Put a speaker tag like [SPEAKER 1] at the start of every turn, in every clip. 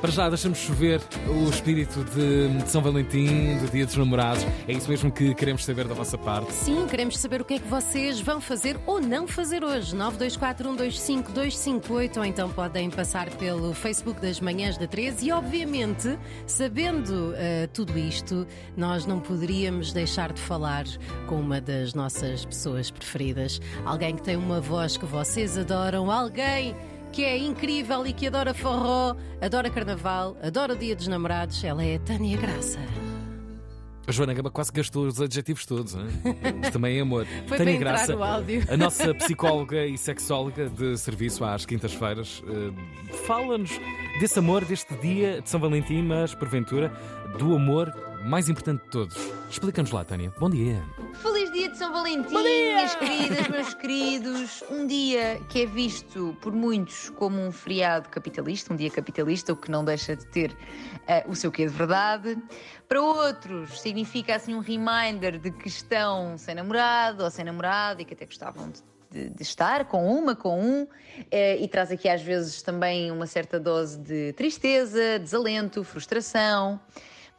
[SPEAKER 1] Para já, deixamos chover o espírito de, de São Valentim, do Dia dos Namorados. É isso mesmo que queremos saber da vossa parte.
[SPEAKER 2] Sim, queremos saber o que é que vocês vão fazer ou não fazer hoje. 924-125-258 ou então podem passar pelo Facebook das Manhãs da 13 e, obviamente, sabendo uh, tudo isto, nós não poderíamos deixar de falar com uma das nossas pessoas preferidas. Alguém que tem uma voz que vocês adoram, alguém que é incrível e que adora forró, adora carnaval, adora o Dia dos Namorados. Ela é a Tânia Graça.
[SPEAKER 1] A Joana Gama quase gastou os adjetivos todos, hein? mas também é amor.
[SPEAKER 2] Foi
[SPEAKER 1] Tânia Graça, a nossa psicóloga e sexóloga de serviço às quintas-feiras, eh, fala-nos desse amor, deste dia de São Valentim, mas porventura do amor mais importante de todos. Explica-nos lá, Tânia. Bom dia.
[SPEAKER 3] São Valentim, minhas queridas, meus queridos. Um dia que é visto por muitos como um feriado capitalista, um dia capitalista, o que não deixa de ter eh, o seu quê de verdade. Para outros, significa assim um reminder de que estão sem namorado ou sem namorado e que até gostavam de de, de, estar com uma, com um, eh, e traz aqui às vezes também uma certa dose de tristeza, desalento, frustração.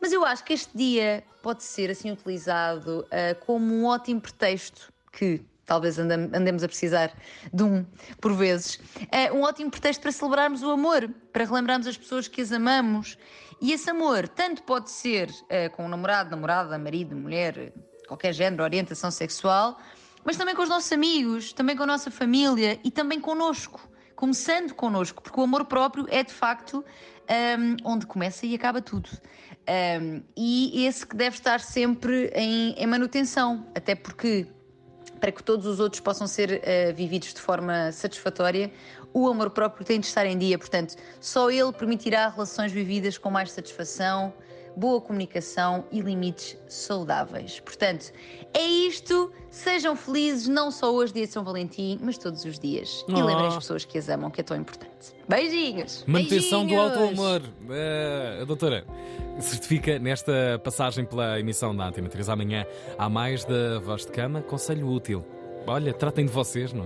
[SPEAKER 3] Mas eu acho que este dia pode ser assim utilizado uh, como um ótimo pretexto que talvez andemos a precisar de um por vezes, uh, um ótimo pretexto para celebrarmos o amor, para relembrarmos as pessoas que as amamos. E esse amor tanto pode ser uh, com um namorado, namorada, marido, mulher, qualquer género, orientação sexual, mas também com os nossos amigos, também com a nossa família e também connosco, começando connosco, porque o amor próprio é de facto um, onde começa e acaba tudo. Um, e esse que deve estar sempre em, em, manutenção, até porque para que todos os outros possam ser uh, vividos de forma satisfatória, o amor próprio tem de estar em dia. Portanto, só ele permitirá relações vividas com mais satisfação, boa comunicação e limites saudáveis. Portanto, é isto. Sejam felizes, não só hoje, dia de São Valentim, mas todos os dias. E
[SPEAKER 1] Oh.
[SPEAKER 3] lembrem as pessoas que as amam, que é tão importante. Beijinhos!
[SPEAKER 1] Manutenção do
[SPEAKER 2] Beijinhos.
[SPEAKER 1] auto-amor. Eh, a doutora certifica nesta passagem pela emissão da Antena 3 amanhã há mais da voz de cama. Conselho útil. Olha, tratem de vocês, não é?